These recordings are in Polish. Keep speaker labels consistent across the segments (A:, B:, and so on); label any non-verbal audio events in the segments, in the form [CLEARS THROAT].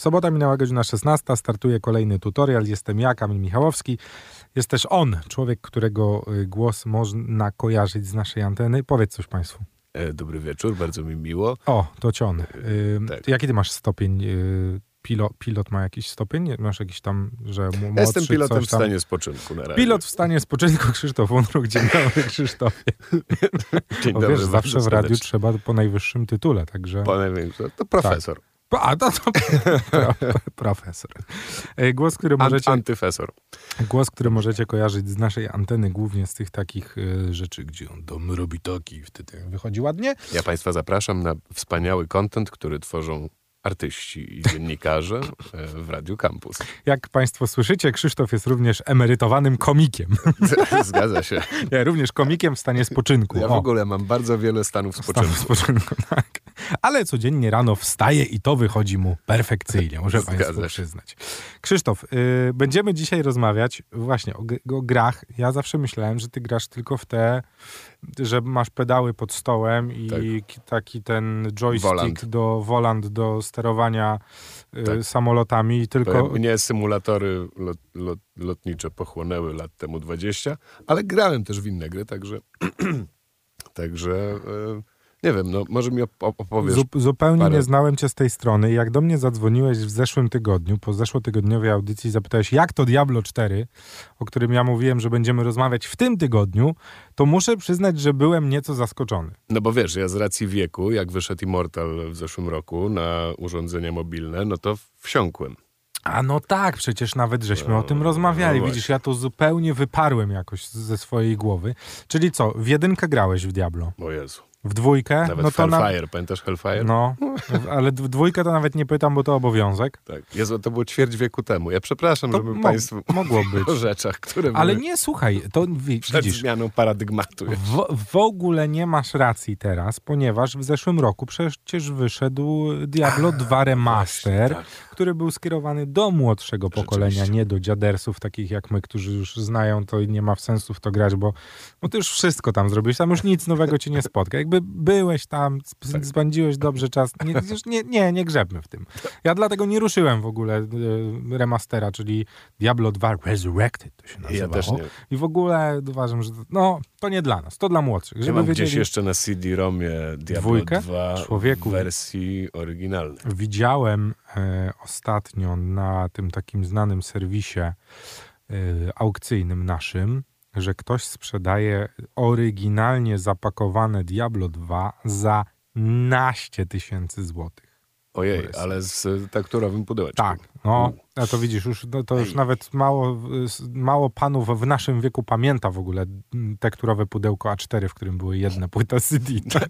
A: Sobota minęła godzina 16, startuje kolejny tutorial. Jestem ja, Kamil Michałowski. Jest też on, człowiek, którego y, głos można kojarzyć z naszej anteny. Powiedz coś Państwu.
B: E, dobry wieczór, bardzo mi miło.
A: O, to cion. Y,
B: tak.
A: Jaki ty masz stopień? Y, pilot, pilot ma jakiś stopień? Masz jakiś tam, że
B: Ja
A: młodszy,
B: Jestem pilotem w stanie spoczynku na razie.
A: Pilot w stanie spoczynku Krzysztof Unruk. Dzień dobry Krzysztofie. [LAUGHS]
B: Dzień dobry,
A: wiesz, zawsze w radiu trzeba po najwyższym tytule, także...
B: Po największym, to profesor.
A: A, to, to [LAUGHS] pro, profesor. E, Głos, który możecie,
B: Antyfesor.
A: głos, który możecie kojarzyć z naszej anteny, głównie z tych takich e, rzeczy, gdzie on dom robi taki i wtedy wychodzi ładnie.
B: Ja Państwa zapraszam na wspaniały content, który tworzą artyści i dziennikarze e, w Radiu Campus.
A: Jak Państwo słyszycie, Krzysztof jest również emerytowanym komikiem. [LAUGHS]
B: Zgadza się.
A: Ja również komikiem w stanie spoczynku.
B: Ja w
A: O,
B: ogóle mam bardzo wiele stanów spoczynku.
A: spoczynku, [LAUGHS] tak. Ale codziennie rano wstaje i to wychodzi mu perfekcyjnie, muszę
B: Zgadza
A: Państwu
B: się.
A: przyznać. Krzysztof, y, będziemy dzisiaj rozmawiać właśnie o, o grach. Ja zawsze myślałem, że ty grasz tylko w te, że masz pedały pod stołem i
B: Tak.
A: ki- taki ten joystick
B: Volant.
A: do volant do sterowania y,
B: Tak.
A: samolotami i tylko...
B: Mnie symulatory lot, lot, lotnicze pochłonęły lat temu 20, ale grałem też w inne gry, także [CLEARS THROAT] także e, nie wiem, no może mi op- opowiesz.
A: Zu- zupełnie
B: parę-
A: nie znałem cię z tej strony. Jak do mnie zadzwoniłeś w zeszłym tygodniu, po zeszłotygodniowej audycji, zapytałeś, jak to Diablo 4, o którym ja mówiłem, że będziemy rozmawiać w tym tygodniu, to muszę przyznać, że byłem nieco zaskoczony.
B: No bo wiesz, ja z racji wieku, jak wyszedł Immortal w zeszłym roku na urządzenia mobilne, no to wsiąkłem.
A: A no tak, przecież nawet żeśmy o tym
B: No,
A: rozmawiali.
B: no
A: Widzisz, ja to zupełnie wyparłem jakoś ze swojej głowy. Czyli co, w jedynkę grałeś w Diablo?
B: O Jezu.
A: W dwójkę?
B: Nawet
A: no to na...
B: Hellfire, pamiętasz Hellfire?
A: No, ale w dwójkę to nawet nie pytam, bo to obowiązek.
B: Tak. Jezu, to było ćwierć wieku temu. Ja przepraszam,
A: To
B: żeby
A: mo-
B: Państwu
A: mogło [LAUGHS] być.
B: o rzeczach, które
A: Ale nie, słuchaj, to
B: przed
A: widzisz,
B: zmianą paradygmatu.
A: W, w ogóle nie masz racji teraz, ponieważ w zeszłym roku przecież wyszedł Diablo 2 Remaster,
B: tak.
A: Który był skierowany do młodszego pokolenia, nie do dziadersów takich jak my, którzy już znają to i nie ma sensu w to grać, bo, bo ty już wszystko tam zrobiłeś, tam już nic nowego cię nie spotka. Jakby byłeś tam, sp-
B: Tak.
A: spędziłeś dobrze czas, nie, już nie, nie, nie grzebmy w tym. Ja dlatego nie ruszyłem w ogóle e, remastera, czyli Diablo 2 Resurrected to się nazywało.
B: Ja też nie.
A: I w ogóle uważam, że to, no, to nie dla nas, to dla młodszych.
B: Ja
A: Żeby
B: mam
A: wiedzieli,
B: gdzieś jeszcze na CD-ROMie Diablo
A: Dwójkę?
B: 2
A: Człowieku.
B: wersji oryginalnej.
A: Widziałem ostatnio na tym takim znanym serwisie e, aukcyjnym naszym, że ktoś sprzedaje oryginalnie zapakowane Diablo 2 za naście tysięcy złotych.
B: Ojej, ale z tekturowym pudełeczkiem.
A: Tak, no,
B: U.
A: a to widzisz, już, no, to już
B: Ej.
A: nawet mało, mało panów w naszym wieku pamięta w ogóle tekturowe pudełko A4, w którym były jedne płyta CD. [LAUGHS] Tak?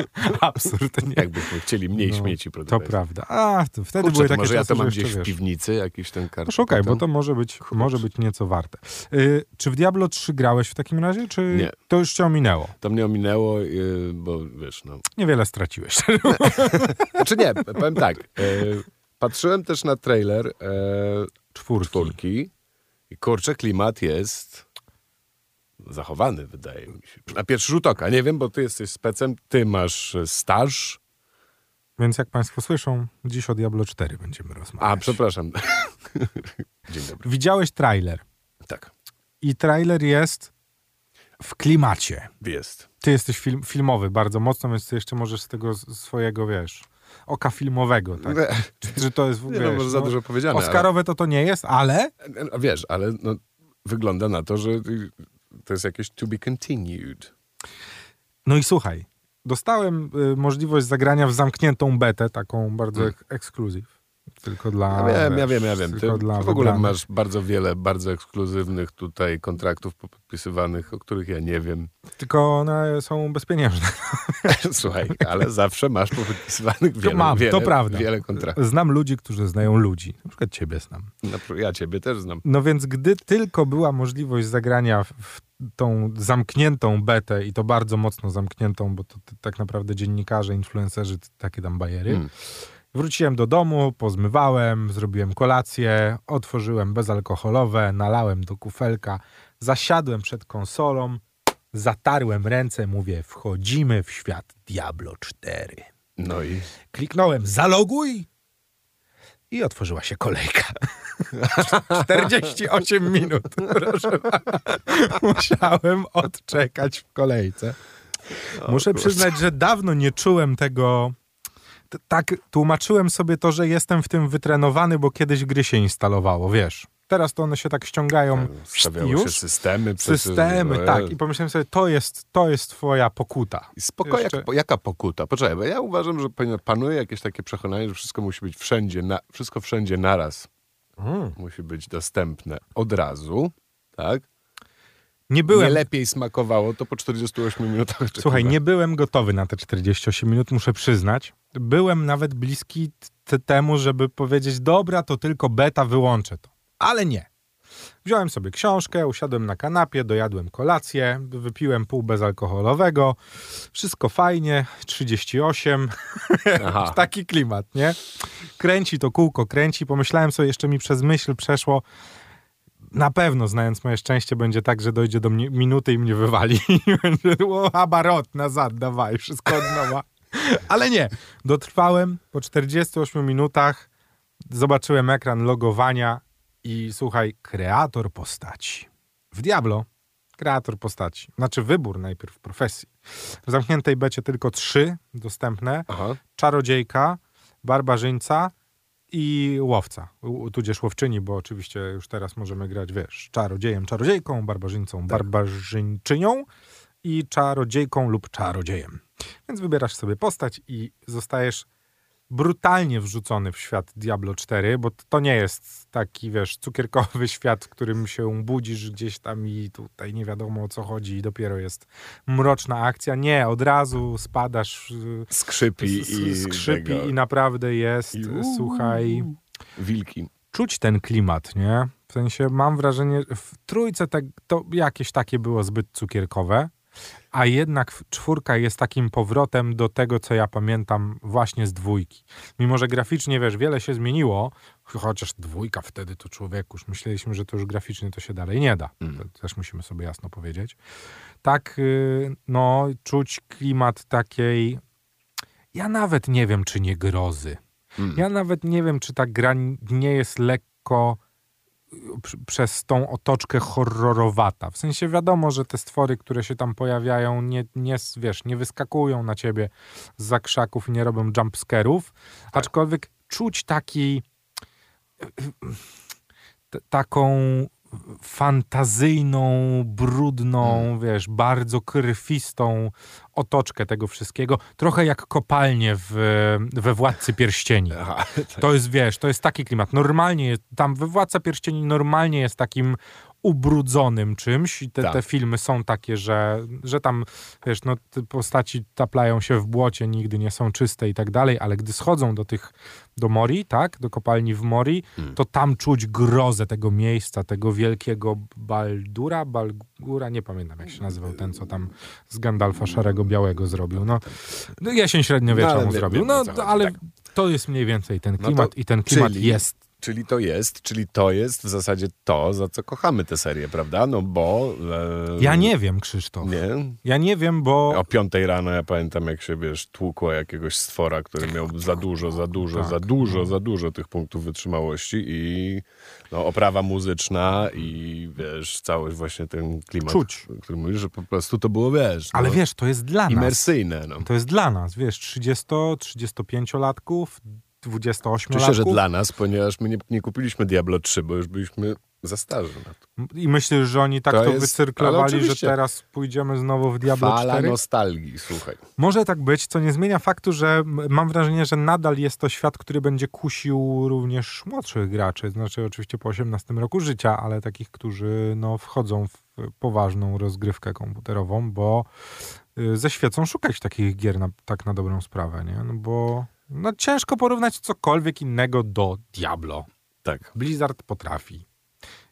A: [LAUGHS] Absurd, nie?
B: Jakbyśmy chcieli mniej
A: No,
B: śmieci
A: To
B: produkować.
A: prawda. A, to wtedy
B: Kurczę,
A: były
B: to
A: takie
B: może ja
A: czasy,
B: to
A: że
B: mam gdzieś w
A: wiesz,
B: piwnicy, jakiś ten karton.
A: Poszukaj, bo to może być, może być nieco warte. Y, czy w Diablo 3 grałeś w takim razie, czy
B: Nie.
A: to już cię ominęło?
B: To mnie ominęło, yy, bo wiesz, no...
A: Niewiele straciłeś. [LAUGHS]
B: Znaczy nie, powiem tak. yy, patrzyłem też na trailer yy,
A: Czwórki.
B: czwórki i kurczę, klimat jest zachowany, wydaje mi się. Na pierwszy rzut oka. Nie wiem, bo ty jesteś specem, ty masz e, staż.
A: Więc jak państwo słyszą, dziś o Diablo 4 będziemy rozmawiać.
B: A, przepraszam. [LAUGHS] Dzień dobry.
A: Widziałeś trailer
B: Tak,
A: i trailer jest w klimacie.
B: jest.
A: Ty jesteś film, filmowy bardzo mocno, więc ty jeszcze możesz z tego swojego, wiesz, oka filmowego, tak? Czy, czy to jest,
B: Nie
A: wiesz,
B: no, może za
A: no,
B: dużo powiedziane.
A: Oscarowe to to nie jest, ale
B: Ale, no, wiesz, ale no, wygląda na to, że to jest jakieś to be continued.
A: No i słuchaj, dostałem y, możliwość zagrania w zamkniętą betę, taką bardzo
B: Mm.
A: ek- ekskluzyw. Tylko dla.
B: Ja wiem, ja
A: wiesz,
B: wiem, ja wiem. Ty
A: dla
B: w ogóle
A: wybranych.
B: masz bardzo wiele bardzo ekskluzywnych tutaj kontraktów podpisywanych, o których ja nie wiem.
A: Tylko one są bezpieniężne. [LAUGHS]
B: Słuchaj, ale zawsze masz podpisywanych wiele,
A: mam,
B: wiele,
A: to prawda.
B: wiele kontraktów.
A: Znam ludzi, którzy znają ludzi. Na przykład ciebie znam.
B: No, Ja ciebie też znam.
A: No więc gdy tylko była możliwość zagrania w, tą zamkniętą betę i to bardzo mocno zamkniętą, bo to, t- tak naprawdę dziennikarze, influencerzy, takie tam bajery.
B: Hmm.
A: Wróciłem do domu, pozmywałem, zrobiłem kolację, otworzyłem bezalkoholowe, nalałem do kufelka, zasiadłem przed konsolą, zatarłem ręce, mówię, wchodzimy w świat Diablo 4.
B: No i
A: Kliknąłem zaloguj I otworzyła się kolejka. [LAUGHS] 48 minut. Proszę. Musiałem odczekać w kolejce. Muszę przyznać, że dawno nie czułem tego. Tak, tłumaczyłem sobie to, że jestem w tym wytrenowany, bo kiedyś gry się instalowało, wiesz. Teraz to one się tak ściągają
B: Stawiały
A: już.
B: się systemy. przecież,
A: Systemy,
B: no,
A: tak. I pomyślałem sobie, to jest, to jest twoja pokuta.
B: I Spoko,
A: Jeszcze-
B: jak, jaka pokuta? Poczekaj, bo ja uważam, że pan- panuje jakieś takie przekonanie, że wszystko musi być wszędzie, na, wszystko wszędzie naraz.
A: Mm.
B: Musi być dostępne od razu, tak?
A: Nie byłem,
B: Nie lepiej smakowało to po 48 minutach
A: słuchaj, nie byłem gotowy na te 48 minut, muszę przyznać. Byłem nawet bliski temu, żeby powiedzieć, dobra, to tylko beta, wyłączę to. Ale nie. Wziąłem sobie książkę, usiadłem na kanapie, dojadłem kolację, wypiłem pół bezalkoholowego, wszystko fajnie, 38,
B: Aha. [LAUGHS]
A: taki klimat, nie? Kręci to kółko, kręci. Pomyślałem sobie, jeszcze mi przez myśl przeszło, na pewno, znając moje szczęście, będzie tak, że dojdzie do mnie minuty i mnie wywali. [LAUGHS] I będzie, o, abarot, nazad, dawaj, wszystko od nowa. [LAUGHS] Ale nie, dotrwałem po 48 minutach, zobaczyłem ekran logowania i słuchaj, kreator postaci. W Diablo kreator postaci. Znaczy wybór najpierw profesji. W zamkniętej becie tylko trzy dostępne.
B: Aha.
A: Czarodziejka, barbarzyńca i łowca, tudzież łowczyni, bo oczywiście już teraz możemy grać, wiesz, czarodziejem, czarodziejką, barbarzyńcą, barbarzyńczynią i czarodziejką lub czarodziejem. Więc wybierasz sobie postać i zostajesz brutalnie wrzucony w świat Diablo 4, bo to nie jest taki, wiesz, cukierkowy [LAUGHS] świat, w którym się budzisz gdzieś tam i tutaj nie wiadomo o co chodzi i dopiero jest mroczna akcja. Nie, od razu spadasz, y,
B: Skrzypi i
A: skrzypi i naprawdę jest,
B: i
A: słuchaj,
B: wilki.
A: czuć ten klimat, nie? W sensie mam wrażenie, w trójce tak, to jakieś takie było zbyt cukierkowe, a jednak czwórka jest takim powrotem do tego, co ja pamiętam właśnie z dwójki. Mimo, że graficznie, wiesz, wiele się zmieniło, chociaż dwójka wtedy to człowieku, już myśleliśmy, że to już graficznie to się dalej nie da.
B: Mm.
A: To też musimy sobie jasno powiedzieć. Tak, y, no, czuć klimat takiej, ja nawet nie wiem, czy nie grozy.
B: Mm.
A: Ja nawet nie wiem, czy ta gra nie jest lekko przez tą otoczkę horrorowata. W sensie wiadomo, że te stwory, które się tam pojawiają, nie, nie, wiesz, nie wyskakują na ciebie z zakrzaków i nie robią jumpscarów, aczkolwiek czuć taki t- taką fantazyjną, brudną, wiesz, bardzo krwistą otoczkę tego wszystkiego. Trochę jak kopalnie w, we Władcy Pierścieni.
B: Aha.
A: To jest, wiesz, to jest taki klimat. Normalnie jest, tam we Władca Pierścieni normalnie jest takim ubrudzonym czymś i te,
B: Tak.
A: te filmy są takie, że, że tam, wiesz, no postaci taplają się w błocie, nigdy nie są czyste i tak dalej, ale gdy schodzą do tych, do Mori, tak, do kopalni w Mori,
B: Hmm.
A: to tam czuć grozę tego miejsca, tego wielkiego Baldura, Balgura, nie pamiętam jak się nazywał ten, co tam z Gandalfa Szarego Białego zrobił, no, no jesień średniowiecza
B: No,
A: mu zrobił, no, ale
B: tak.
A: to jest mniej więcej ten
B: No
A: klimat i ten klimat
B: czyli-
A: jest
B: Czyli to jest, czyli to jest w zasadzie to, za co kochamy tę serię, prawda? No bo... E,
A: Ja nie wiem, Krzysztof.
B: Nie?
A: Ja nie wiem, bo
B: O piątej rano ja pamiętam, jak się, wiesz, tłukło jakiegoś stwora, który miał za dużo, za dużo,
A: Tak,
B: za dużo, za dużo tych punktów wytrzymałości i no, oprawa muzyczna i, wiesz, cały właśnie ten klimat,
A: Czuć.
B: który mówisz, że po prostu to było, wiesz,
A: Ale
B: no,
A: wiesz, to jest dla nas.
B: imersyjne, no.
A: To jest dla nas, wiesz, 30-35-latków, 28-latków.
B: Myślę, że dla nas, ponieważ my nie, nie kupiliśmy Diablo 3, bo już byliśmy za starzy.
A: I myślisz, że oni tak
B: To
A: to,
B: jest-
A: wycyrklowali, że teraz pójdziemy znowu w Diablo
B: Fala
A: 4?
B: nostalgii, słuchaj.
A: Może tak być, co nie zmienia faktu, że mam wrażenie, że nadal jest to świat, który będzie kusił również młodszych graczy. Znaczy oczywiście po 18 roku życia, ale takich, którzy no, wchodzą w poważną rozgrywkę komputerową, bo y, ze świecą szukać takich gier na, tak na dobrą sprawę, nie? No bo no, ciężko porównać cokolwiek innego do Diablo.
B: Tak.
A: Blizzard potrafi.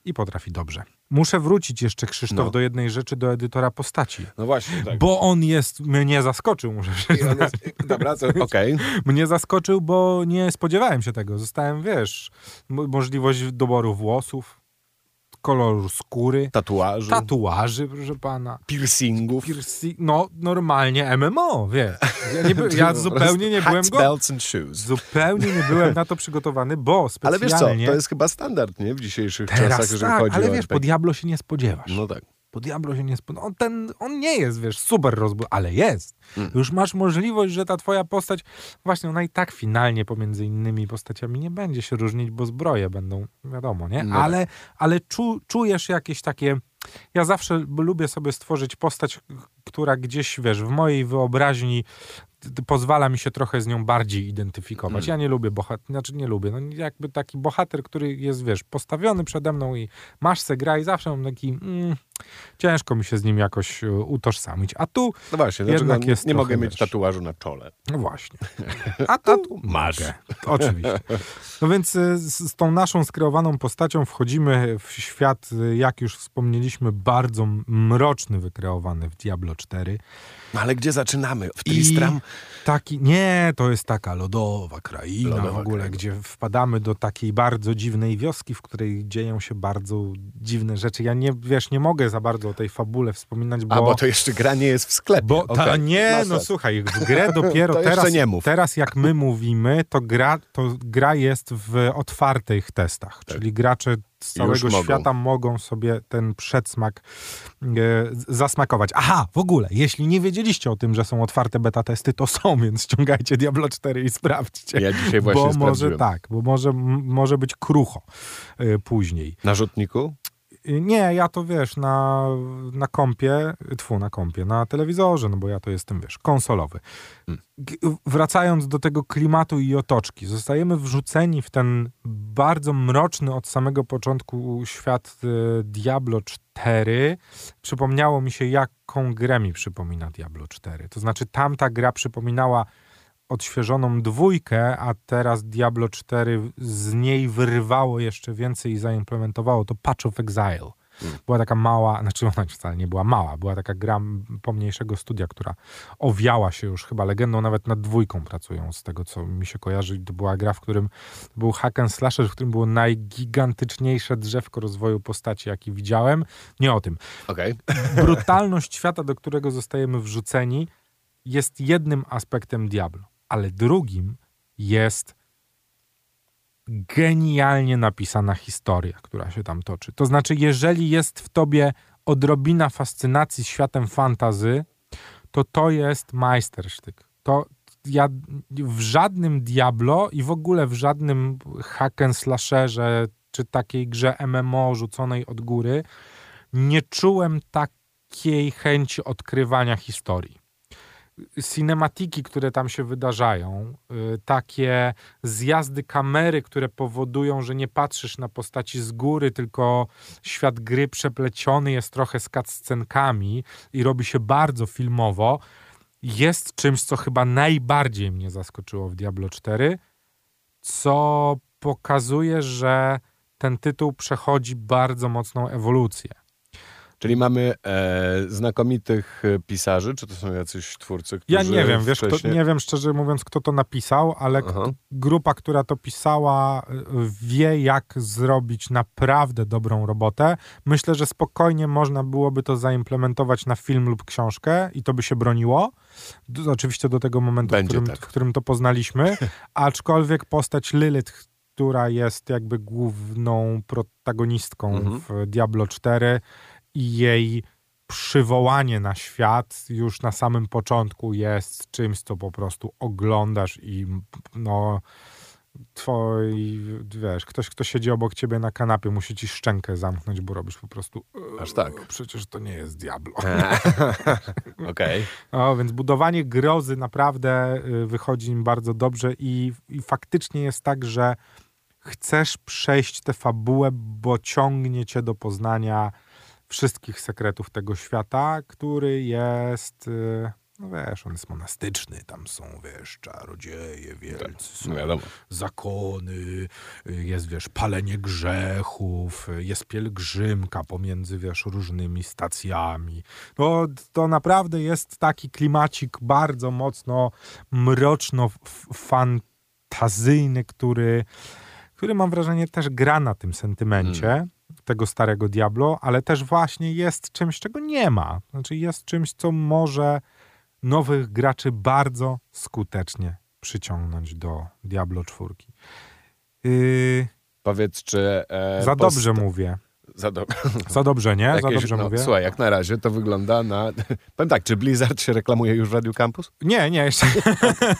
A: I potrafi dobrze. Muszę wrócić jeszcze, Krzysztof,
B: No.
A: do jednej rzeczy, do edytora postaci.
B: No właśnie, tak.
A: Bo on jest, mnie zaskoczył, muszę przyznać.
B: jest, dobra, [LAUGHS] okej.
A: Mnie zaskoczył, bo nie spodziewałem się tego. Zostałem, wiesz, mo- możliwość doboru włosów, koloru skóry,
B: Tatuaży,
A: tatuaży, proszę pana.
B: piercingów.
A: Piercing, no normalnie MMO, wiesz. Ja, nie, by, ja [LAUGHS] zupełnie nie byłem go,
B: belts and shoes.
A: zupełnie nie byłem na to przygotowany, bo [LAUGHS]
B: Ale wiesz co,
A: specjalnie
B: to jest chyba standard, nie? W dzisiejszych
A: teraz
B: czasach, jeżeli
A: tak,
B: chodzi
A: ale
B: o
A: wiesz, po. Diablo się nie spodziewasz.
B: No tak.
A: Diablo się nie spodziewasz. On, ten, on nie jest, wiesz, super rozbudowy, ale jest.
B: Mm.
A: Już masz możliwość, że ta twoja postać, właśnie ona i tak finalnie pomiędzy innymi postaciami nie będzie się różnić, bo zbroje będą, wiadomo, nie?
B: No tak.
A: ale ale czu, czujesz jakieś takie... Ja zawsze lubię sobie stworzyć postać, która gdzieś, wiesz, w mojej wyobraźni pozwala mi się trochę z nią bardziej identyfikować.
B: Mm.
A: Ja nie lubię bohater, znaczy nie lubię, no jakby taki bohater, który jest, wiesz, postawiony przede mną i masz se gra i zawsze mam taki, mm, ciężko mi się z nim jakoś e, utożsamić. A tu,
B: No właśnie,
A: Jednak jest
B: nie mogę mieć
A: wiesz.
B: tatuażu na czole?
A: no właśnie. [LAUGHS] A tu,
B: masz.
A: mogę. Oczywiście. No więc e, z, z tą naszą skreowaną postacią wchodzimy w świat, e, jak już wspomnieliśmy, bardzo mroczny, wykreowany w Diablo 4.
B: No ale gdzie zaczynamy? W Tristram?
A: taki, nie, to jest taka lodowa kraina
B: Lodowa
A: w ogóle,
B: kraina.
A: gdzie wpadamy do takiej bardzo dziwnej wioski, w której dzieją się bardzo dziwne rzeczy. Ja nie, wiesz, nie mogę za bardzo o tej fabule wspominać, bo...
B: A, bo to jeszcze gra nie jest w sklepie.
A: Bo ta,
B: Okej,
A: nie,
B: masz
A: no
B: rację.
A: słuchaj, w grę [LAUGHS] dopiero teraz,
B: nie mów.
A: teraz jak my mówimy, to gra, to gra jest w otwartych testach, czyli gracze z całego
B: Tak. Mogą.
A: świata mogą sobie ten przedsmak e, zasmakować. Aha, w ogóle, jeśli nie wiedzieliście o tym, że są otwarte beta testy, to są, [LAUGHS] więc ściągajcie Diablo 4 i sprawdźcie.
B: Ja dzisiaj właśnie
A: bo może tak, bo może, może być krucho e, później.
B: Na rzutniku?
A: Nie, ja to wiesz, na, na kompie, tfu, na kompie, na telewizorze, no bo ja to jestem, wiesz, konsolowy.
B: Hmm.
A: Wracając do tego klimatu i otoczki, zostajemy wrzuceni w ten bardzo mroczny od samego początku świat y, Diablo 4. Przypomniało mi się, jaką grę mi przypomina Diablo 4. To znaczy, tamta gra przypominała odświeżoną dwójkę, a teraz Diablo 4 z niej wyrwało jeszcze więcej i zaimplementowało to Patch of Exile. Była taka mała, [LAUGHS] znaczy ona wcale nie była mała, była taka gra pomniejszego studia, która owiała się już chyba legendą, nawet nad dwójką pracują z tego, co mi się kojarzy. To była gra, w którym był hack and slasher, w którym było najgigantyczniejsze drzewko rozwoju postaci, jaki widziałem. Nie o tym
B: Okej. [LAUGHS]
A: brutalność świata, do którego zostajemy wrzuceni, jest jednym aspektem Diablo, ale drugim jest genialnie napisana historia, która się tam toczy. To znaczy, jeżeli jest w tobie odrobina fascynacji światem fantazy, to to jest majstersztyk. To ja w żadnym Diablo i w ogóle w żadnym hack and slasherze czy takiej grze MMO rzuconej od góry nie czułem takiej chęci odkrywania historii. Cinematiki, które tam się wydarzają, y, takie zjazdy kamery, które powodują, że nie patrzysz na postaci z góry, tylko świat gry przepleciony jest trochę z cutscenkami i robi się bardzo filmowo, jest czymś, co chyba najbardziej mnie zaskoczyło w Diablo 4, co pokazuje, że ten tytuł przechodzi bardzo mocną ewolucję.
B: Czyli mamy e, znakomitych e, pisarzy, czy to są jacyś twórcy, którzy
A: Ja nie wiem, wiesz, kto,
B: wcześniej...
A: nie wiem szczerze mówiąc, kto to napisał, ale grupa, która to pisała, y, wie, jak zrobić naprawdę dobrą robotę. Myślę, że spokojnie można byłoby to zaimplementować na film lub książkę i to by się broniło. D- oczywiście do tego momentu, w którym,
B: tak.
A: w którym to poznaliśmy. [LAUGHS] Aczkolwiek postać Lilith, która jest jakby główną protagonistką
B: Mhm.
A: w Diablo 4 i jej przywołanie na świat już na samym początku jest czymś, co po prostu oglądasz i no twoi, wiesz, ktoś, kto siedzi obok ciebie na kanapie musi ci szczękę zamknąć, bo robisz po prostu
B: Aż tak.
A: "Eee, przecież to nie jest Diablo. [LAUGHS]
B: Okej.
A: O, więc budowanie grozy naprawdę y, wychodzi im bardzo dobrze i, i faktycznie jest tak, że chcesz przejść tę fabułę, bo ciągnie cię do poznania wszystkich sekretów tego świata, który jest, y, no wiesz, on jest monastyczny, tam są, wiesz, czarodzieje wielcy, są
B: No wiadomo.
A: zakony, y, jest, wiesz, palenie grzechów, y, jest pielgrzymka pomiędzy, wiesz, różnymi stacjami. No, to naprawdę jest taki klimacik bardzo mocno mroczno-fantazyjny, który, który mam wrażenie też gra na tym sentymencie. Tego starego Diablo, ale też właśnie jest czymś, czego nie ma. Znaczy jest czymś, co może nowych graczy bardzo skutecznie przyciągnąć do Diablo 4. Yy,
B: Powiedz, czy... E,
A: za dobrze mówię.
B: Za do... [LAUGHS]
A: Za dobrze, nie? Za
B: Jakieś-
A: dobrze
B: no,
A: mówię.
B: Słuchaj, jak na razie to wygląda na... [LAUGHS] Powiem tak, czy Blizzard się reklamuje już w Radio Campus?
A: Nie, nie, jeszcze,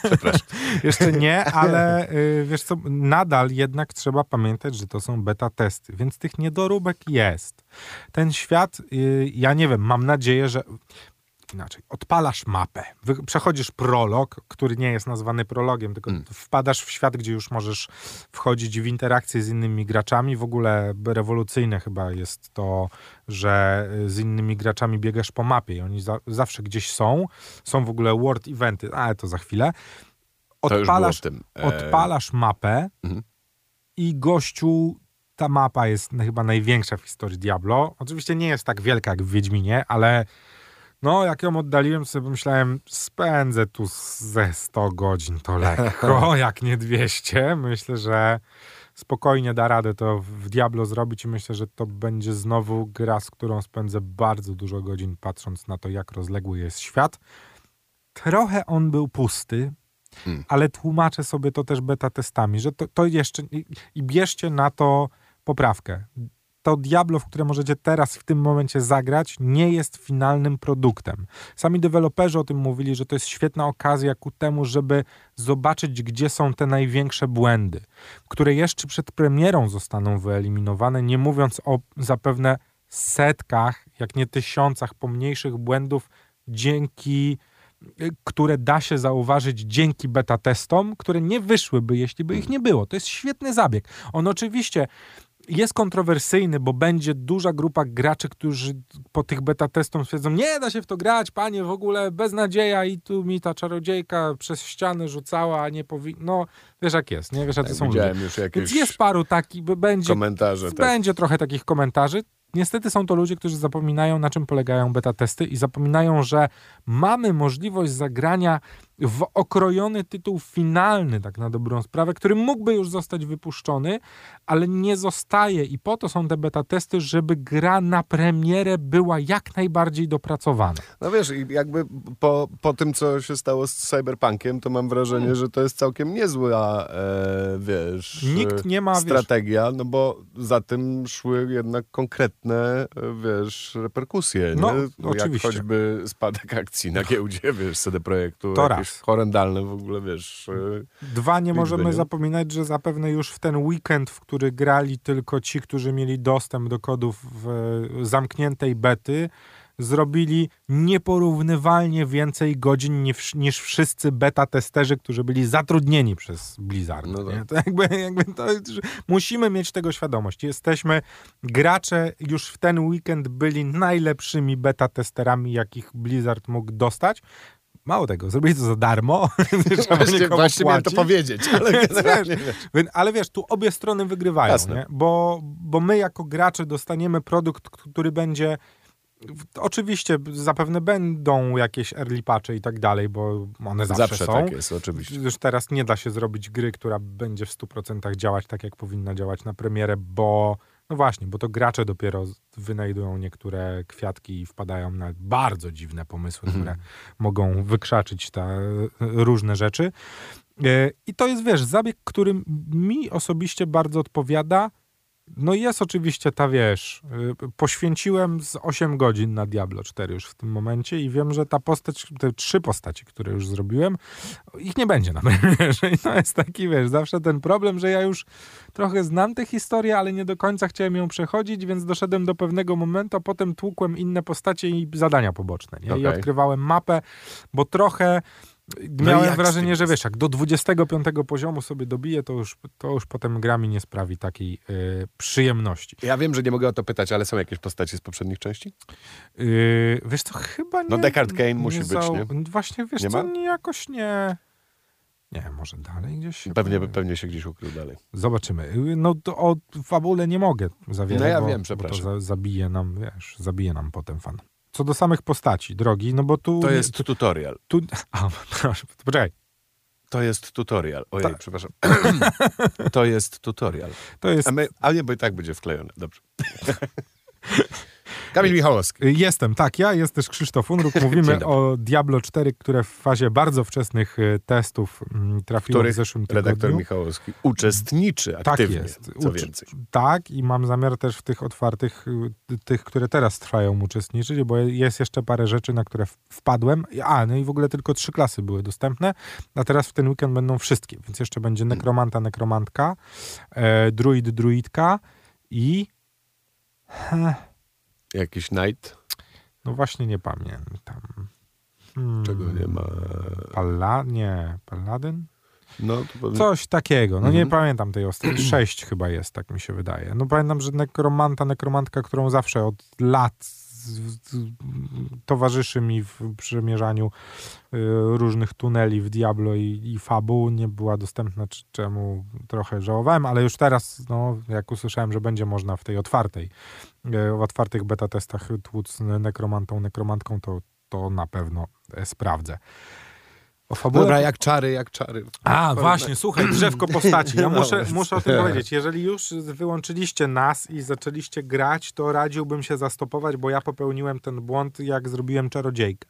A: [LAUGHS] jeszcze nie, ale y, wiesz co, nadal jednak trzeba pamiętać, że to są beta testy, więc tych niedoróbek jest. Ten świat, y, ja nie wiem, mam nadzieję, że inaczej, odpalasz mapę, przechodzisz prolog, który nie jest nazwany prologiem, tylko
B: Mm.
A: wpadasz w świat, gdzie już możesz wchodzić w interakcję z innymi graczami. W ogóle rewolucyjne chyba jest to, że y, z innymi graczami biegasz po mapie i oni za, zawsze gdzieś są. Są w ogóle world eventy, ale to za chwilę. Odpalasz,
B: w tym. e,
A: odpalasz mapę
B: Mhm.
A: i gościu, ta mapa jest chyba największa w historii Diablo. Oczywiście nie jest tak wielka jak w Wiedźminie, ale no jak ją oddaliłem, sobie pomyślałem, spędzę tu ze 100 godzin to lekko, [LAUGHS] jak nie 200. Myślę, że spokojnie da radę to w Diablo zrobić i myślę, że to będzie znowu gra, z którą spędzę bardzo dużo godzin patrząc na to, jak rozległy jest świat. Trochę on był pusty,
B: Hmm.
A: ale tłumaczę sobie to też beta testami, że to, to jeszcze i, i bierzcie na to poprawkę. To Diablo, w które możecie teraz w tym momencie zagrać, nie jest finalnym produktem. Sami deweloperzy o tym mówili, że to jest świetna okazja ku temu, żeby zobaczyć, gdzie są te największe błędy, które jeszcze przed premierą zostaną wyeliminowane, nie mówiąc o zapewne setkach, jak nie tysiącach pomniejszych błędów, dzięki y, które da się zauważyć dzięki beta testom, które nie wyszłyby, jeśli by ich nie było. To jest świetny zabieg. On oczywiście jest kontrowersyjny, bo będzie duża grupa graczy, którzy po tych beta testom stwierdzą, nie da się w to grać, panie, w ogóle beznadzieja i tu mi ta czarodziejka przez ściany rzucała, a nie powinno. No, wiesz jak jest, nie? Wiesz, jacy
B: tak,
A: są ludzie.
B: Już
A: Więc jest paru takich, będzie
B: komentarze. Tak.
A: będzie trochę takich komentarzy. Niestety są to ludzie, którzy zapominają, na czym polegają beta testy i zapominają, że mamy możliwość zagrania w okrojony tytuł finalny, tak na dobrą sprawę, który mógłby już zostać wypuszczony, ale nie zostaje i po to są te beta testy, żeby gra na premierę była jak najbardziej dopracowana.
B: No wiesz, i jakby po, po tym, co się stało z Cyberpunkiem, to mam wrażenie,
A: Hmm.
B: że to jest całkiem niezła, e, wiesz,
A: Nikt nie ma,
B: e,
A: wiesz,
B: strategia, no bo za tym szły jednak konkretne, e, wiesz, reperkusje,
A: No,
B: nie? Jak
A: oczywiście.
B: choćby spadek akcji na giełdzie, wiesz, CD Projektu,
A: To
B: jakieś
A: raz.
B: horrendalne w ogóle, wiesz, e,
A: Dwa, nie
B: liczby,
A: możemy
B: nie?
A: zapominać, że zapewne już w ten weekend, w który grali tylko ci, którzy mieli dostęp do kodów w zamkniętej bety, zrobili nieporównywalnie więcej godzin niż, niż wszyscy beta testerzy, którzy byli zatrudnieni przez Blizzard.
B: No tak.
A: To jakby, jakby to, musimy mieć tego świadomość. Jesteśmy, gracze już w ten weekend byli najlepszymi beta testerami, jakich Blizzard mógł dostać. Mało tego, zrobili to za darmo. [LAUGHS] trzeba
B: właśnie, właśnie miałem to powiedzieć, [LAUGHS] [LAUGHS] ale
A: wiesz, Ale wiesz, tu obie strony wygrywają? Bo, bo my jako gracze dostaniemy produkt, który będzie Oczywiście zapewne będą jakieś early patche i tak dalej, bo one zawsze,
B: zawsze
A: są.
B: tak jest, oczywiście.
A: Już teraz nie da się zrobić gry, która będzie w 100% działać tak, jak powinna działać na premierę, bo no właśnie, bo to gracze dopiero wynajdują niektóre kwiatki i wpadają na bardzo dziwne pomysły,
B: Mhm.
A: które mogą wykrzaczyć te e, różne rzeczy. E, I to jest, wiesz, zabieg, który mi osobiście bardzo odpowiada. No i jest oczywiście ta, wiesz, y, poświęciłem z 8 godzin na Diablo 4 już w tym momencie i wiem, że ta postać, te trzy postaci, które już zrobiłem, ich nie będzie na [LAUGHS] premierze. I to jest taki, wiesz, zawsze ten problem, że ja już trochę znam tę historię, ale nie do końca chciałem ją przechodzić, więc doszedłem do pewnego momentu, a potem tłukłem inne postacie i zadania poboczne. Nie? I
B: Okej.
A: odkrywałem mapę, bo trochę miałem
B: No jak z
A: wrażenie, że wiesz, jak do 25 poziomu sobie dobiję, to już, to już potem gra mi nie sprawi takiej y, przyjemności.
B: Ja wiem, że nie mogę o to pytać, ale są jakieś postacie z poprzednich części?
A: Yy, wiesz co, chyba nie...
B: No Deckard Cain musi być,
A: zau-
B: nie?
A: Właśnie, wiesz
B: Nie
A: co,
B: ma?
A: nie, jakoś nie... Nie, może dalej gdzieś się
B: Pewnie, pewnie się gdzieś ukrył dalej.
A: Zobaczymy. Yy, No to o fabule nie mogę za wiele,
B: No ja
A: bo,
B: wiem,
A: bo
B: przepraszam.
A: to za, zabije nam, wiesz, zabije nam potem fan. Co do samych postaci, drogi, no bo tu...
B: To jest tutorial.
A: Tu, [LAUGHS] a, proszę, poczekaj.
B: To jest tutorial. Ojej,
A: Tak.
B: przepraszam. to jest tutorial.
A: To jest
B: A, my, a nie, bo i tak będzie wklejone. Dobrze. [LAUGHS] Kamil Michałowski.
A: Jestem, tak, ja jest też Krzysztof Unruk. [LAUGHS] Mówimy o Diablo 4, które w fazie bardzo wczesnych y, testów mm, trafiło w zeszłym
B: redaktor
A: tygodniu.
B: Michałowski uczestniczy
A: Tak
B: aktywnie,
A: jest.
B: co więcej.
A: Tak, i mam zamiar też w tych otwartych, y, tych, które teraz trwają, uczestniczyć, bo jest jeszcze parę rzeczy, na które wpadłem. A, no i w ogóle tylko trzy klasy były dostępne, a teraz w ten weekend będą wszystkie, więc jeszcze będzie nekromanta, nekromantka, e, druid, druidka i...
B: Jakiś night,
A: No właśnie nie pamiętam. Hmm,
B: czego nie ma.
A: Palla... Nie, Paladyn?
B: No, pewnie...
A: Coś takiego. No nie
B: Mhm.
A: pamiętam tej ostatniej. [CLEARS THROAT] Sześć chyba jest, tak mi się wydaje. No pamiętam, że nekromanta, nekromantka, którą zawsze od lat towarzyszy mi w przemierzaniu y, różnych tuneli w Diablo i, i Fabu, nie była dostępna, czemu trochę żałowałem, ale już teraz, no, jak usłyszałem, że będzie można w tej otwartej, y, w otwartych beta testach tłuc nekromantą, nekromantką, to, to na pewno e, sprawdzę. O fabule
B: Dobra, jak czary, jak czary.
A: a, właśnie, słuchaj, [CLEARS THROAT] drzewko postaci. Ja muszę, muszę o tym powiedzieć. Jeżeli już wyłączyliście nas i zaczęliście grać, to radziłbym się zastopować, bo ja popełniłem ten błąd, jak zrobiłem czarodziejkę.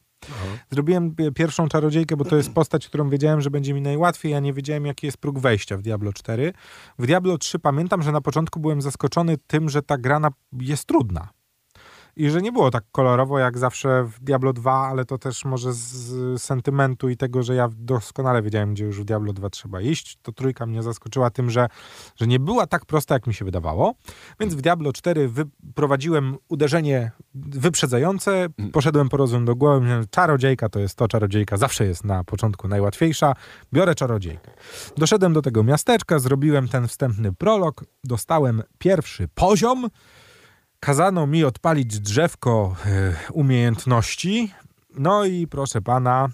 A: Zrobiłem pi- pierwszą czarodziejkę, bo to jest postać, którą wiedziałem, że będzie mi najłatwiej. Ja nie wiedziałem, jaki jest próg wejścia w Diablo 4. W Diablo 3 pamiętam, że na początku byłem zaskoczony tym, że ta gra na- jest trudna. I że nie było tak kolorowo jak zawsze w Diablo 2, ale to też może z sentymentu i tego, że ja doskonale wiedziałem, gdzie już w Diablo 2 trzeba iść. To trójka mnie zaskoczyła tym, że, że nie była tak prosta, jak mi się wydawało. Więc w Diablo 4 wyprowadziłem uderzenie wyprzedzające, poszedłem po rozum do głowy, mówiłem, czarodziejka to jest to, czarodziejka zawsze jest na początku najłatwiejsza, biorę czarodziejkę. Doszedłem do tego miasteczka, zrobiłem ten wstępny prolog, dostałem pierwszy poziom, kazano mi odpalić drzewko e, umiejętności. No i proszę pana,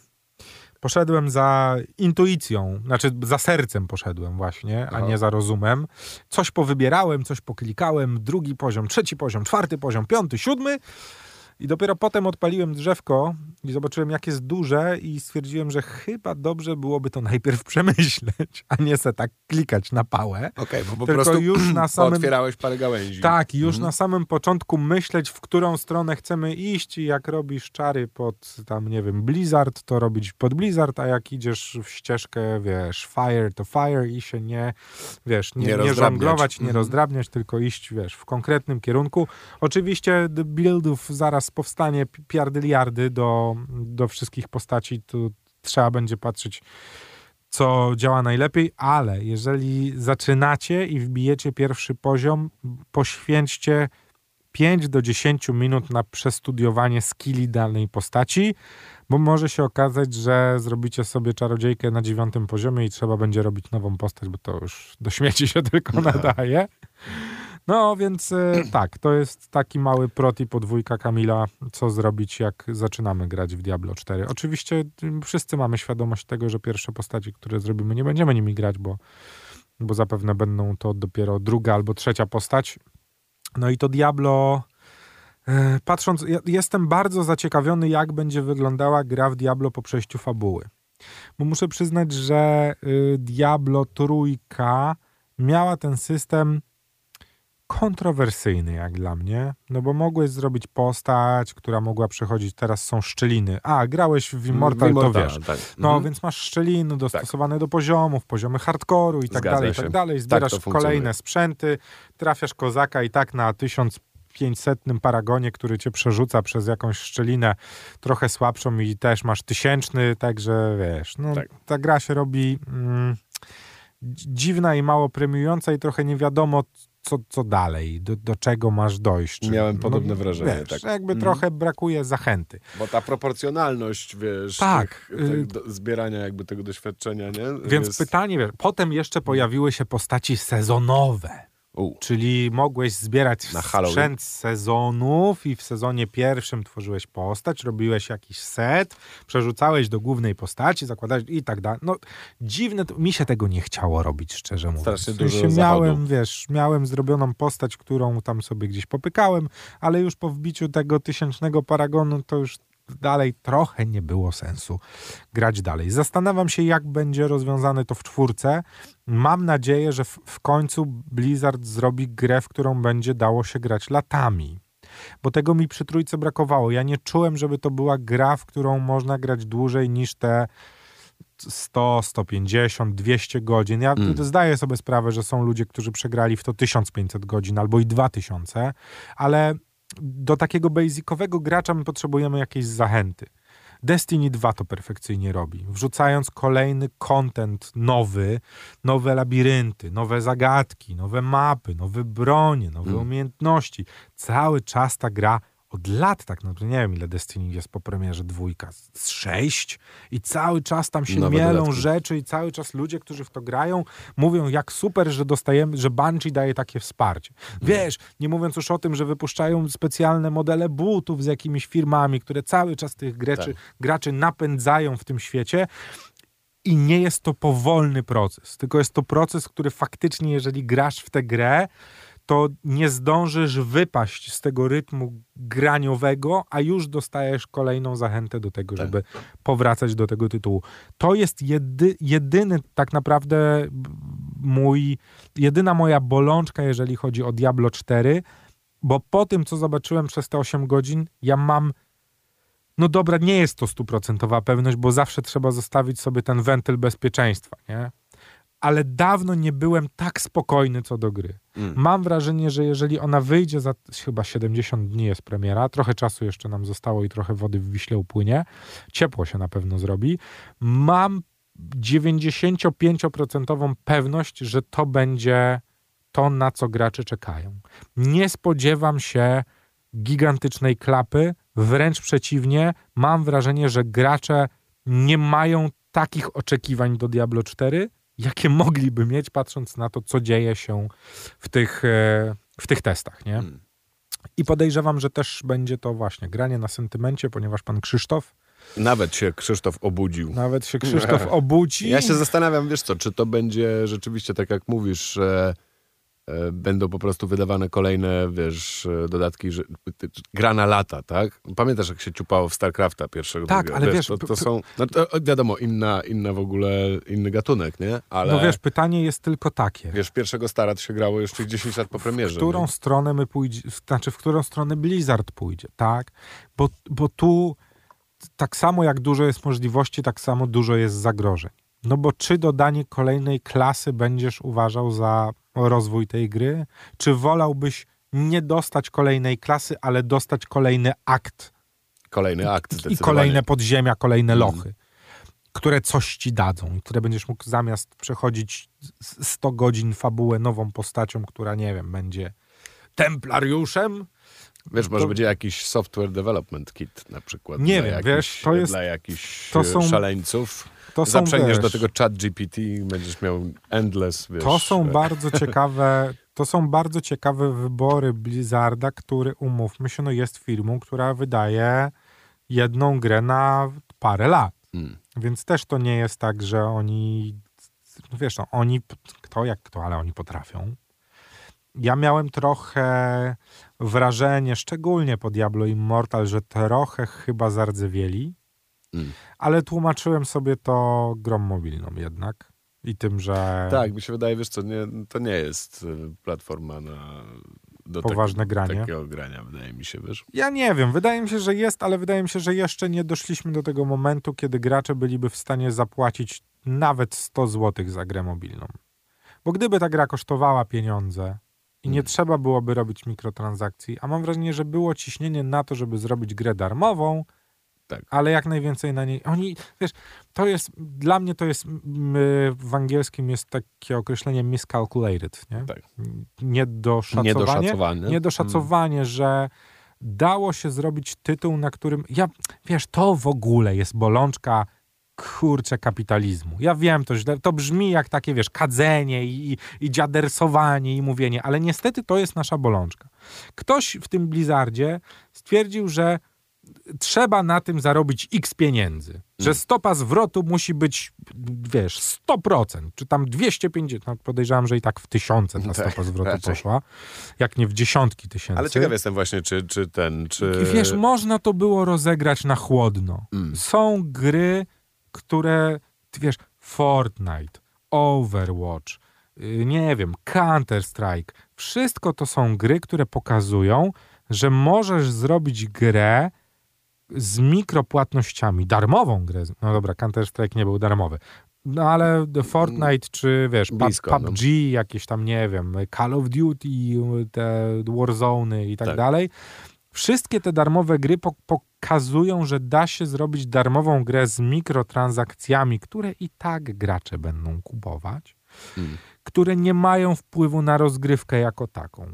A: poszedłem za intuicją, znaczy za sercem poszedłem właśnie, a nie za rozumem. Coś powybierałem, coś poklikałem, drugi poziom, trzeci poziom, czwarty poziom, piąty, siódmy. I dopiero potem odpaliłem drzewko i zobaczyłem, jak jest duże, i stwierdziłem, że chyba dobrze byłoby to najpierw [LAUGHS] przemyśleć, a nie se tak klikać na pałę.
B: Okej, bo po
A: Tylko
B: prostu
A: już na [CLEARS THROAT] samym-
B: otwierałeś parę gałęzi.
A: Tak, już
B: Mhm.
A: na samym początku myśleć, w którą stronę chcemy iść i jak robisz czary pod tam, nie wiem, Blizzard, to robić pod Blizzard, a jak idziesz w ścieżkę, wiesz, fire to fire i się nie, wiesz, nie,
B: Nie
A: nie,
B: rozdrabniać.
A: żonglować, nie
B: Mhm.
A: rozdrabniać, tylko iść, wiesz, w konkretnym kierunku. Oczywiście buildów zaraz powstanie pi- piardyliardy do, do wszystkich postaci, tu trzeba będzie patrzeć co działa najlepiej, ale jeżeli zaczynacie i wbijecie pierwszy poziom, poświęćcie 5 do 10 minut na przestudiowanie skilli danej postaci, bo może się okazać, że zrobicie sobie czarodziejkę na dziewiątym poziomie i trzeba będzie robić nową postać, bo to już do śmieci się tylko nadaje. No więc e, [CLEARS THROAT] tak, to jest taki mały proti podwójka Kamila, co zrobić, jak zaczynamy grać w Diablo 4. Oczywiście wszyscy mamy świadomość tego, że pierwsze postaci, które zrobimy, nie będziemy nimi grać, bo, bo zapewne będą to dopiero druga albo trzecia postać. No i to Diablo. e, Patrząc, jestem bardzo zaciekawiony, jak będzie wyglądała gra w Diablo po przejściu fabuły. Bo muszę przyznać, że y, Diablo trójka miała ten system kontrowersyjny jak dla mnie, no bo mogłeś zrobić postać, która mogła przechodzić, teraz są szczeliny. A, grałeś w Immortal,
B: Immortala,
A: to wiesz.
B: Tak.
A: No,
B: Mhm.
A: więc masz szczeliny dostosowane do poziomów, poziomy hardkoru i tak
B: Zgadza
A: dalej, i tak dalej.
B: Tak
A: Zbierasz
B: funkcjonuje.
A: kolejne sprzęty, trafiasz kozaka i tak na 1500 paragonie, który cię przerzuca przez jakąś szczelinę trochę słabszą i też masz tysięczny, także wiesz, no,
B: Tak.
A: ta gra się robi mm, dzi- dziwna i mało premiująca i trochę nie wiadomo, co, co dalej, do, do czego masz dojść. Czy-
B: Miałem podobne wrażenie,
A: Wiesz,
B: tak.
A: Jakby
B: Mhm.
A: trochę brakuje zachęty.
B: Bo ta proporcjonalność, wiesz,
A: Tak,
B: tych, tych do, zbierania jakby tego doświadczenia, nie?
A: Więc
B: Jest-
A: pytanie, wiesz, potem jeszcze pojawiły się postaci sezonowe.
B: U,
A: Czyli mogłeś zbierać
B: Na Halloween.
A: sprzęt sezonów i w sezonie pierwszym tworzyłeś postać, robiłeś jakiś set, przerzucałeś do głównej postaci, zakładałeś i tak dalej. No dziwne, to, mi się tego nie chciało robić, szczerze mówiąc.
B: Strasznie dużo
A: miałem,
B: zachodu.
A: wiesz, miałem zrobioną postać, którą tam sobie gdzieś popykałem, ale już po wbiciu tego tysięcznego paragonu to już dalej trochę nie było sensu grać dalej. Zastanawiam się, jak będzie rozwiązane to w czwórce. Mam nadzieję, że w, w końcu Blizzard zrobi grę, w którą będzie dało się grać latami. Bo tego mi przy trójce brakowało. Ja nie czułem, żeby to była gra, w którą można grać dłużej niż te 100, 150, 200 godzin. Ja
B: Mm.
A: zdaję sobie sprawę, że są ludzie, którzy przegrali w to 1500 godzin albo i 2000, ale do takiego basicowego gracza my potrzebujemy jakiejś zachęty. Destiny 2 to perfekcyjnie robi, wrzucając kolejny content nowy, nowe labirynty, nowe zagadki, nowe mapy, nowe bronie, nowe
B: Mm.
A: umiejętności. Cały czas ta gra od lat tak naprawdę, nie wiem ile Destiny jest po premierze dwójka, z sześć i cały czas tam się
B: Nowe
A: mielą
B: dodatki.
A: rzeczy i cały czas ludzie, którzy w to grają, mówią jak super, że dostajemy, że Bungie daje takie wsparcie. Wiesz, nie mówiąc już o tym, że wypuszczają specjalne modele butów z jakimiś firmami, które cały czas tych graczy, graczy napędzają w tym świecie. I nie jest to powolny proces, tylko jest to proces, który faktycznie, jeżeli grasz w tę grę, to nie zdążysz wypaść z tego rytmu graniowego, a już dostajesz kolejną zachętę do tego,
B: Tak.
A: żeby powracać do tego tytułu. To jest jedy, jedyny tak naprawdę mój, jedyna moja bolączka, jeżeli chodzi o Diablo 4, bo po tym, co zobaczyłem przez te 8 godzin, ja mam no dobra, nie jest to stuprocentowa pewność, bo zawsze trzeba zostawić sobie ten wentyl bezpieczeństwa, nie? Ale dawno nie byłem tak spokojny co do gry.
B: Mm.
A: Mam wrażenie, że jeżeli ona wyjdzie za chyba 70 dni jest premiera, trochę czasu jeszcze nam zostało i trochę wody w Wiśle upłynie, ciepło się na pewno zrobi, mam 95% pewność, że to będzie to, na co gracze czekają. Nie spodziewam się gigantycznej klapy, wręcz przeciwnie, mam wrażenie, że gracze nie mają takich oczekiwań do Diablo 4, jakie mogliby mieć, patrząc na to, co dzieje się w tych, e, w tych testach. Nie?
B: Mm.
A: I podejrzewam, że też będzie to właśnie granie na sentymencie, ponieważ pan Krzysztof,
B: Nawet się Krzysztof obudził.
A: nawet się Krzysztof [LAUGHS] obudzi.
B: Ja się zastanawiam, wiesz co, czy to będzie rzeczywiście tak jak mówisz, e, będą po prostu wydawane kolejne, wiesz, e, dodatki, że, gra na lata, tak? Pamiętasz, jak się ciupało w StarCrafta pierwszego?
A: Tak,
B: drugiego?
A: ale wiesz,
B: to,
A: p-
B: to
A: p-
B: są, no to wiadomo, inna, inna w ogóle, inny gatunek, nie? Ale
A: No wiesz, pytanie jest tylko takie.
B: wiesz, pierwszego Stara to się grało jeszcze 10 lat po premierze.
A: w którą
B: nie?
A: stronę my pójdzie, znaczy w którą stronę Blizzard pójdzie, tak? Bo, bo tu tak samo jak dużo jest możliwości, tak samo dużo jest zagrożeń. No bo czy dodanie kolejnej klasy będziesz uważał za rozwój tej gry? Czy wolałbyś nie dostać kolejnej klasy, ale dostać kolejny akt
B: Kolejny akt
A: i kolejne podziemia, kolejne
B: Mhm.
A: lochy, które coś ci dadzą i które będziesz mógł zamiast przechodzić s- 100 godzin fabułę nową postacią, która nie wiem, będzie templariuszem.
B: Wiesz, może
A: to-
B: będzie jakiś software development kit na przykład.
A: Nie wiem, wiesz, to jest-
B: Dla jakichś
A: to
B: e,
A: są-
B: szaleńców.
A: To są,
B: Zaprzęgniesz do tego chat GPT i będziesz miał endless, wiesz...
A: To są
B: e,
A: bardzo [LAUGHS] ciekawe, to są bardzo ciekawe wybory Blizzarda, który umówmy się, no jest firmą, która wydaje jedną grę na parę lat.
B: Mm.
A: Więc też to nie jest tak, że oni, no wiesz, no, oni, kto jak kto, ale oni potrafią. Ja miałem trochę wrażenie, szczególnie po Diablo Immortal, że trochę chyba zardzewieli,
B: Mm.
A: ale tłumaczyłem sobie to grą mobilną jednak i tym, że
B: Tak, mi się wydaje, wiesz co, nie, to nie jest e, platforma na... Do
A: Poważne
B: tak,
A: granie.
B: takiego grania, wydaje mi się, wiesz.
A: Ja nie wiem, wydaje mi się, że jest, ale wydaje mi się, że jeszcze nie doszliśmy do tego momentu, kiedy gracze byliby w stanie zapłacić nawet 100 zł za grę mobilną. Bo gdyby ta gra kosztowała pieniądze i nie
B: Mm.
A: trzeba byłoby robić mikrotransakcji, a mam wrażenie, że było ciśnienie na to, żeby zrobić grę darmową,
B: Tak.
A: ale jak najwięcej na niej. Oni, wiesz, to jest, dla mnie to jest, mm, w angielskim jest takie określenie miscalculated, nie?
B: Tak.
A: Niedoszacowanie.
B: Niedoszacowanie.
A: Niedoszacowanie, że dało się zrobić tytuł, na którym. Ja, wiesz, to w ogóle jest bolączka kurczę kapitalizmu. Ja wiem, to źle, to brzmi jak takie, wiesz, kadzenie i, i dziadersowanie i mówienie, ale niestety to jest nasza bolączka. Ktoś w tym Blizzardzie stwierdził, że trzeba na tym zarobić x pieniędzy. Że
B: Mm.
A: stopa zwrotu musi być, wiesz, 100%, czy tam 250, no podejrzewam, że i tak w tysiące ta [LAUGHS]
B: Tak,
A: stopa zwrotu
B: raczej.
A: poszła, jak nie w dziesiątki tysięcy.
B: Ale ciekaw jestem właśnie, czy, czy ten, czy...
A: Wiesz, można to było rozegrać na chłodno.
B: Mm.
A: Są gry, które, wiesz, Fortnite, Overwatch, yy, nie wiem, Counter-Strike. Wszystko to są gry, które pokazują, że możesz zrobić grę z mikropłatnościami, darmową grę. No dobra, Counter-Strike nie był darmowy. No ale Fortnite czy wiesz,
B: Blisko, no.
A: PUBG, jakieś tam, nie wiem, Call of Duty, te Warzone i tak,
B: Tak.
A: dalej. Wszystkie te darmowe gry po- pokazują, że da się zrobić darmową grę z mikrotransakcjami, które i tak gracze będą kupować,
B: Mm.
A: które nie mają wpływu na rozgrywkę jako taką.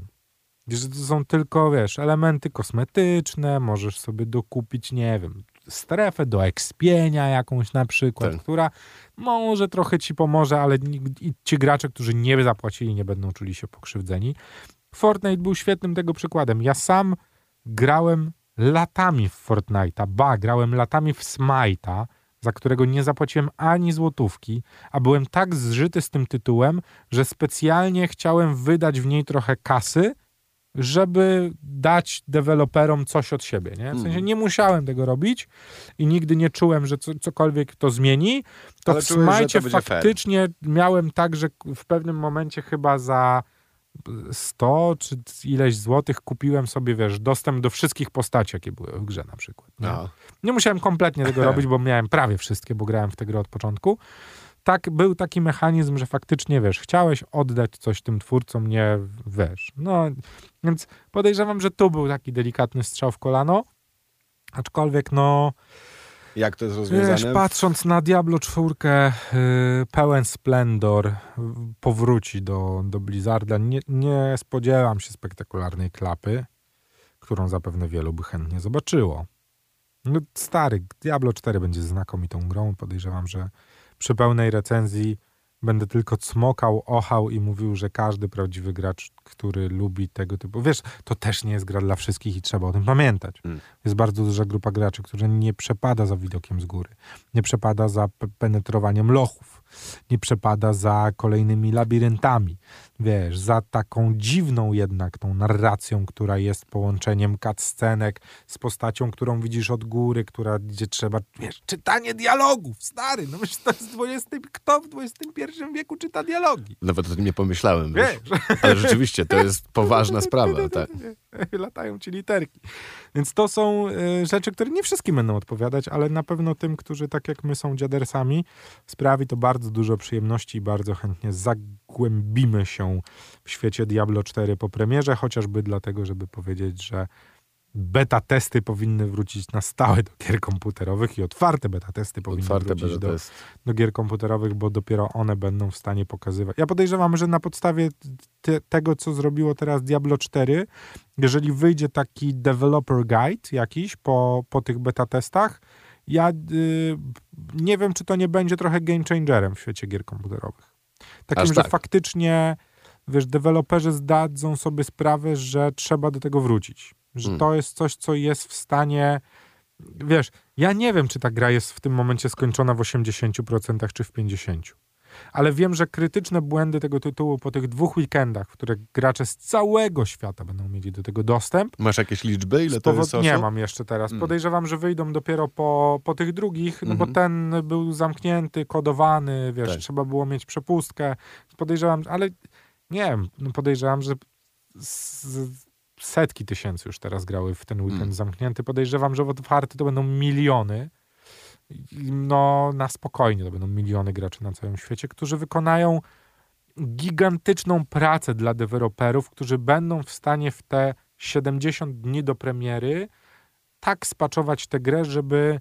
A: Że to są tylko, wiesz, elementy kosmetyczne, możesz sobie dokupić, nie wiem, strefę do ekspienia jakąś na przykład,
B: Tak.
A: która może trochę ci pomoże, ale ci gracze, którzy nie zapłacili, nie będą czuli się pokrzywdzeni. Fortnite był świetnym tego przykładem. Ja sam grałem latami w Fortnite'a, ba, grałem latami w Smite'a, za którego nie zapłaciłem ani złotówki, a byłem tak zżyty z tym tytułem, że specjalnie chciałem wydać w niej trochę kasy, żeby dać deweloperom coś od siebie. Nie? W sensie
B: Mhm.
A: nie musiałem tego robić i nigdy nie czułem, że co, cokolwiek to zmieni. To
B: Ale
A: w
B: czułeś, że to
A: Smajcie
B: będzie fair.
A: faktycznie miałem tak, że w pewnym momencie chyba za 100 czy ileś złotych kupiłem sobie, wiesz, dostęp do wszystkich postaci, jakie były w grze na przykład. Nie?
B: No.
A: Nie musiałem kompletnie tego [LAUGHS] robić, bo miałem prawie wszystkie, bo grałem w tę grę od początku. Tak, był taki mechanizm, że faktycznie, wiesz, chciałeś oddać coś tym twórcom, nie wiesz. No, więc podejrzewam, że tu był taki delikatny strzał w kolano. Aczkolwiek, no,
B: Jak to jest
A: wiesz,
B: rozwiązane?
A: patrząc na Diablo 4, yy, pełen splendor y, powróci do, do Blizzarda. Nie, nie spodziewam się spektakularnej klapy, którą zapewne wielu by chętnie zobaczyło. No, stary, Diablo 4 będzie znakomitą grą. Podejrzewam, że przy pełnej recenzji będę tylko cmokał, ochał i mówił, że każdy prawdziwy gracz, który lubi tego typu... Wiesz, to też nie jest gra dla wszystkich i trzeba o tym pamiętać.
B: Mm.
A: Jest bardzo duża grupa graczy, którzy nie przepada za widokiem z góry, nie przepada za pe- penetrowaniem lochów, nie przepada za kolejnymi labiryntami, wiesz, za taką dziwną jednak tą narracją, która jest połączeniem cutscenek z postacią, którą widzisz od góry, która, gdzie trzeba, wiesz, czytanie dialogów, stary, no myślę, to jest 20, kto w XXI wieku czyta dialogi?
B: Nawet o tym nie pomyślałem. Wiesz?
A: Wiesz,
B: Ale rzeczywiście, to jest poważna [LAUGHS] sprawa. Tak. [LAUGHS] [LAUGHS]
A: latają ci literki. Więc to są e, rzeczy, które nie wszystkim będą odpowiadać, ale na pewno tym, którzy tak jak my są dziadersami, sprawi to bardzo dużo przyjemności i bardzo chętnie zagłębimy się w świecie Diablo 4 po premierze, chociażby dlatego, żeby powiedzieć, że beta testy powinny wrócić na stałe do gier komputerowych i otwarte beta testy powinny
B: Otwarte
A: wrócić do,
B: test.
A: do gier komputerowych, bo dopiero one będą w stanie pokazywać. Ja podejrzewam, że na podstawie te, tego, co zrobiło teraz Diablo 4, jeżeli wyjdzie taki developer guide jakiś po, po tych beta testach, ja y, nie wiem, czy to nie będzie trochę game changerem w świecie gier komputerowych. Takim,
B: Aż
A: że
B: tak.
A: faktycznie wiesz, deweloperzy zdadzą sobie sprawę, że trzeba do tego wrócić. Że
B: Hmm.
A: to jest coś, co jest w stanie wiesz, ja nie wiem, czy ta gra jest w tym momencie skończona w 80% czy w 50%. Ale wiem, że krytyczne błędy tego tytułu po tych dwóch weekendach, w których gracze z całego świata będą mieli do tego dostęp,
B: Masz jakieś liczby? Ile to jest osób?
A: nie mam jeszcze teraz.
B: Mm.
A: Podejrzewam, że wyjdą dopiero po, po tych drugich, no bo
B: Mhm.
A: ten był zamknięty, kodowany, wiesz,
B: Tak.
A: trzeba było mieć przepustkę. Podejrzewam, ale nie wiem, no podejrzewam, że z- setki tysięcy już teraz grały w ten weekend
B: Mm.
A: zamknięty. Podejrzewam, że w otwarty to będą miliony. No, na spokojnie to będą miliony graczy na całym świecie, którzy wykonają gigantyczną pracę dla deweloperów, którzy będą w stanie w te 70 dni do premiery tak spaczować tę grę, żeby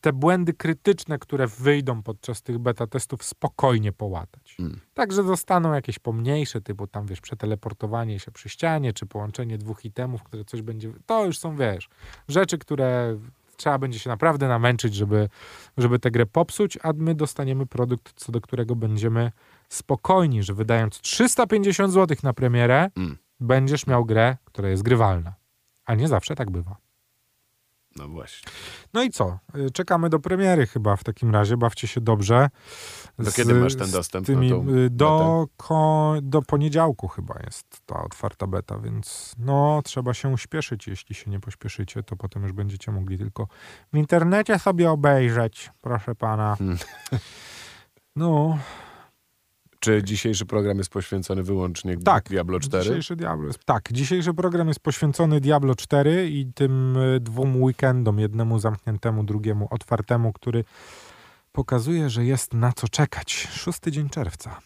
A: te błędy krytyczne, które wyjdą podczas tych beta testów, spokojnie połatać.
B: Mm.
A: Także zostaną jakieś pomniejsze, typu tam, wiesz, przeteleportowanie się przy ścianie, czy połączenie dwóch itemów, które coś będzie... To już są, wiesz, rzeczy, które trzeba będzie się naprawdę namęczyć, żeby, żeby tę grę popsuć, a my dostaniemy produkt, co do którego będziemy spokojni, że wydając 350 zł na premierę,
B: Mm.
A: będziesz miał grę, która jest grywalna. A nie zawsze tak bywa.
B: No właśnie.
A: No i co? Y, Czekamy do premiery chyba w takim razie. Bawcie się dobrze.
B: Do kiedy masz ten
A: z
B: dostęp
A: Tymi,
B: tą
A: y, do, ko, do poniedziałku chyba jest ta otwarta beta, więc no trzeba się uśpieszyć. Jeśli się nie pośpieszycie, to potem już będziecie mogli tylko w internecie sobie obejrzeć, proszę pana.
B: Hmm.
A: No,
B: Czy dzisiejszy program jest poświęcony wyłącznie
A: Tak.
B: Diablo 4?
A: Dzisiejszy Diablo jest, tak, dzisiejszy program jest poświęcony Diablo 4 i tym y, dwóm weekendom, jednemu zamkniętemu, drugiemu otwartemu, który pokazuje, że jest na co czekać. Szósty dzień czerwca.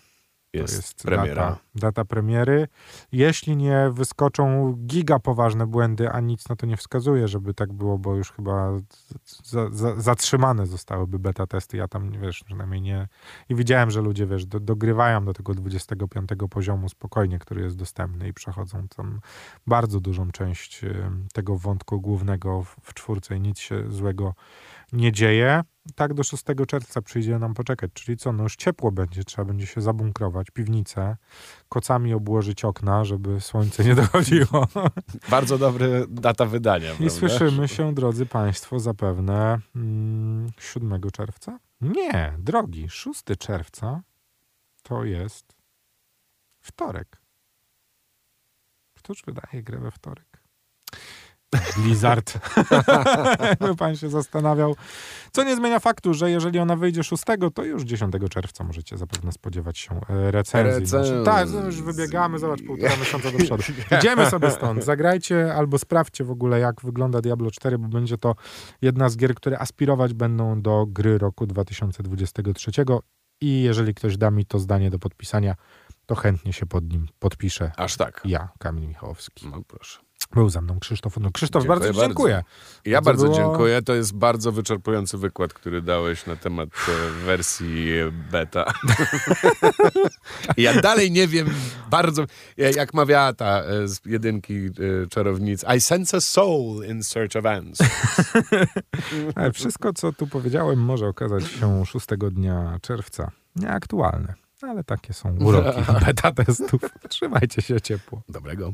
B: Jest,
A: to jest
B: premiera.
A: Data, data premiery. Jeśli nie wyskoczą giga poważne błędy, a nic na to nie wskazuje, żeby tak było, bo już chyba za, za, zatrzymane zostałyby beta testy. Ja tam, wiesz, przynajmniej nie... I widziałem, że ludzie, wiesz, do, dogrywają do tego 25 poziomu spokojnie, który jest dostępny i przechodzą tam bardzo dużą część tego wątku głównego w, w czwórce i nic się złego nie dzieje. Tak do 6 czerwca przyjdzie nam poczekać, czyli co, no już ciepło będzie, trzeba będzie się zabunkrować, piwnicę, kocami obłożyć okna, żeby słońce nie dochodziło. [LAUGHS]
B: Bardzo dobra data wydania.
A: I
B: prawda?
A: słyszymy się, drodzy Państwo, zapewne mm, 7 czerwca? Nie, drogi, 6 czerwca to jest wtorek. Któż wydaje grę we wtorek? Blizzard. [LAUGHS] Jakby pan się zastanawiał. Co nie zmienia faktu, że jeżeli ona wyjdzie 6, to już 10 czerwca możecie zapewne spodziewać się e, recenzji.
B: Recenzji.
A: Tak, no już wybiegamy, zobacz, półtora [LAUGHS] miesiąca do przodu. Idziemy sobie stąd. Zagrajcie albo sprawdźcie w ogóle, jak wygląda Diablo 4, bo będzie to jedna z gier, które aspirować będą do gry roku 2023. I jeżeli ktoś da mi to zdanie do podpisania, to chętnie się pod nim podpiszę.
B: Aż tak.
A: Ja, Kamil Michałowski.
B: No proszę.
A: Był ze mną Krzysztof. No, Krzysztof,
B: Dziękuję
A: bardzo Ci
B: bardzo.
A: dziękuję.
B: Ja bardzo
A: było-
B: dziękuję. To jest bardzo wyczerpujący wykład, który dałeś na temat e, wersji beta. [LAUGHS] ja dalej nie wiem bardzo, e, jak mawiała ta e, z jedynki e, czarownic. I sense a soul in search of answers. [LAUGHS]
A: Wszystko, co tu powiedziałem, może okazać się 6 dnia czerwca nieaktualne. Ale takie są uroki [LAUGHS] beta testów. Trzymajcie się ciepło.
B: Dobrego.